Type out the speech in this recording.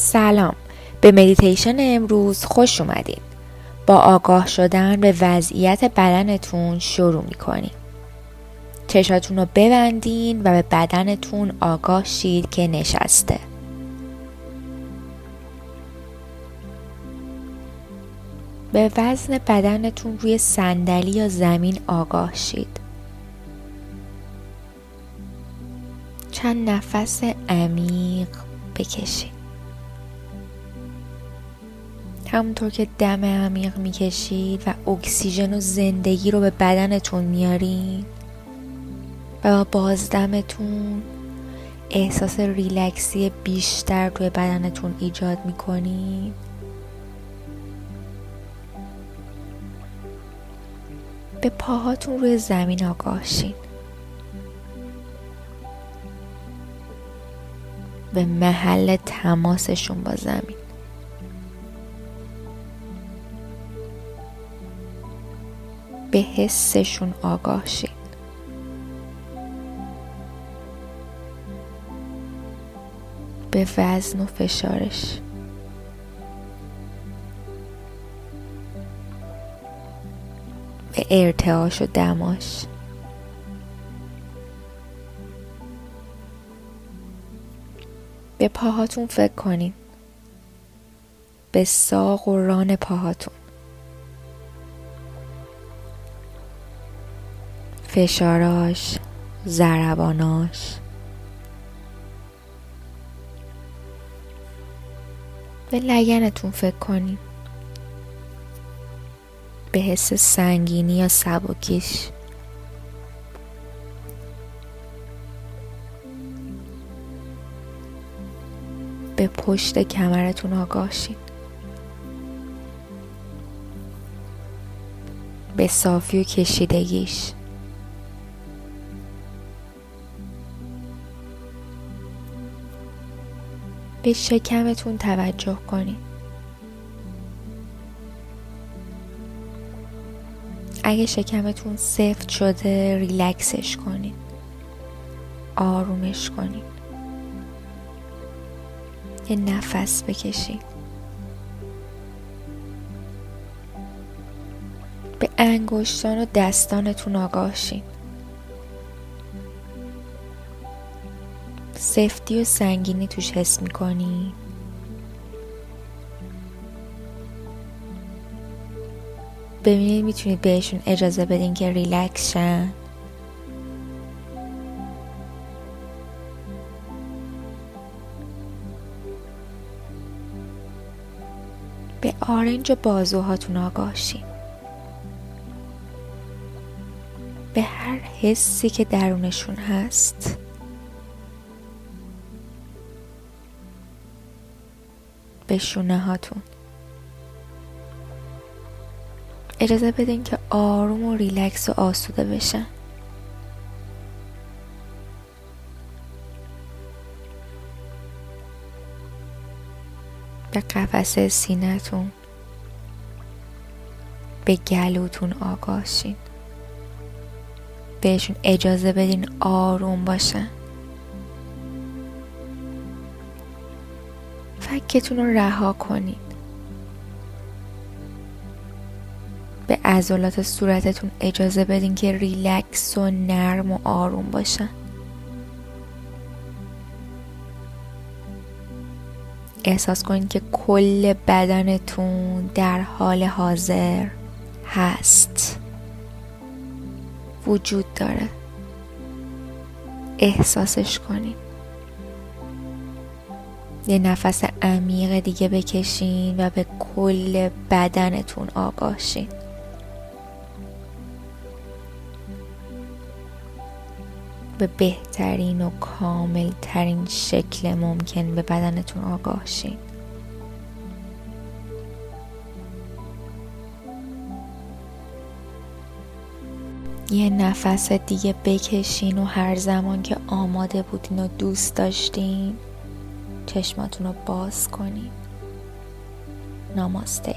سلام. به مدیتیشن امروز خوش اومدین با آگاه شدن به وضعیت بدنتون شروع می‌کنیم. چشاتون رو ببندین و به بدنتون آگاه شید که نشسته. به وزن بدنتون روی صندلی یا زمین آگاه شید. چند نفس عمیق بکشید. همونطور که دم عمیق می‌کشید و اکسیژن و زندگی رو به بدنتون میارین و با بازدمتون احساس ریلکسی بیشتر روی بدنتون ایجاد می‌کنید. به پاهاتون روی زمین آگاه شین. به محل تماسشون با زمین. به حسشون آگاه شین به وزن و فشارش. به ارتعاش و دماش. به پاهاتون فکر کنین. به ساق و ران پاهاتون. فشاراش زرباناش به لگنتون فکر کنین به حس سنگینی یا سبکیش. به پشت کمرتون آگاه به صافی و کشیدگیش. به شکمتون توجه کنید اگه شکمتون سفت شده ریلکسش کنید آرومش کنید یه نفس بکشید به انگشتان و دستانتون آگاه شین. سفتی و سنگینی توش حس می‌کنی؟ ببینید می‌تونید بهشون اجازه بدین که ریلکس شن؟ به آرنج و بازوهاتون آگاه شین به هر حسی که درونشون هست. به شونه هاتون. اجازه بدین که آروم و ریلکس و آسوده بشن. به قفسه سینتون به گلوتون آگاه بهشون اجازه بدین آروم باشن. فکتون رو رها کنید. به عضلات صورتتون اجازه بدین که ریلکس و نرم و آروم باشن. احساس کنید که کل بدنتون در حال حاضر هست. وجود داره. احساسش کنید یه نفس عمیق دیگه بکشین و به کل بدنتون آگاه شین به بهترین و کامل ترین شکل ممکن به بدنتون آگاه شین یه نفس دیگه بکشین و هر زمان که آماده بودین و دوست داشتین چشماتون رو باز کنین. ناماسته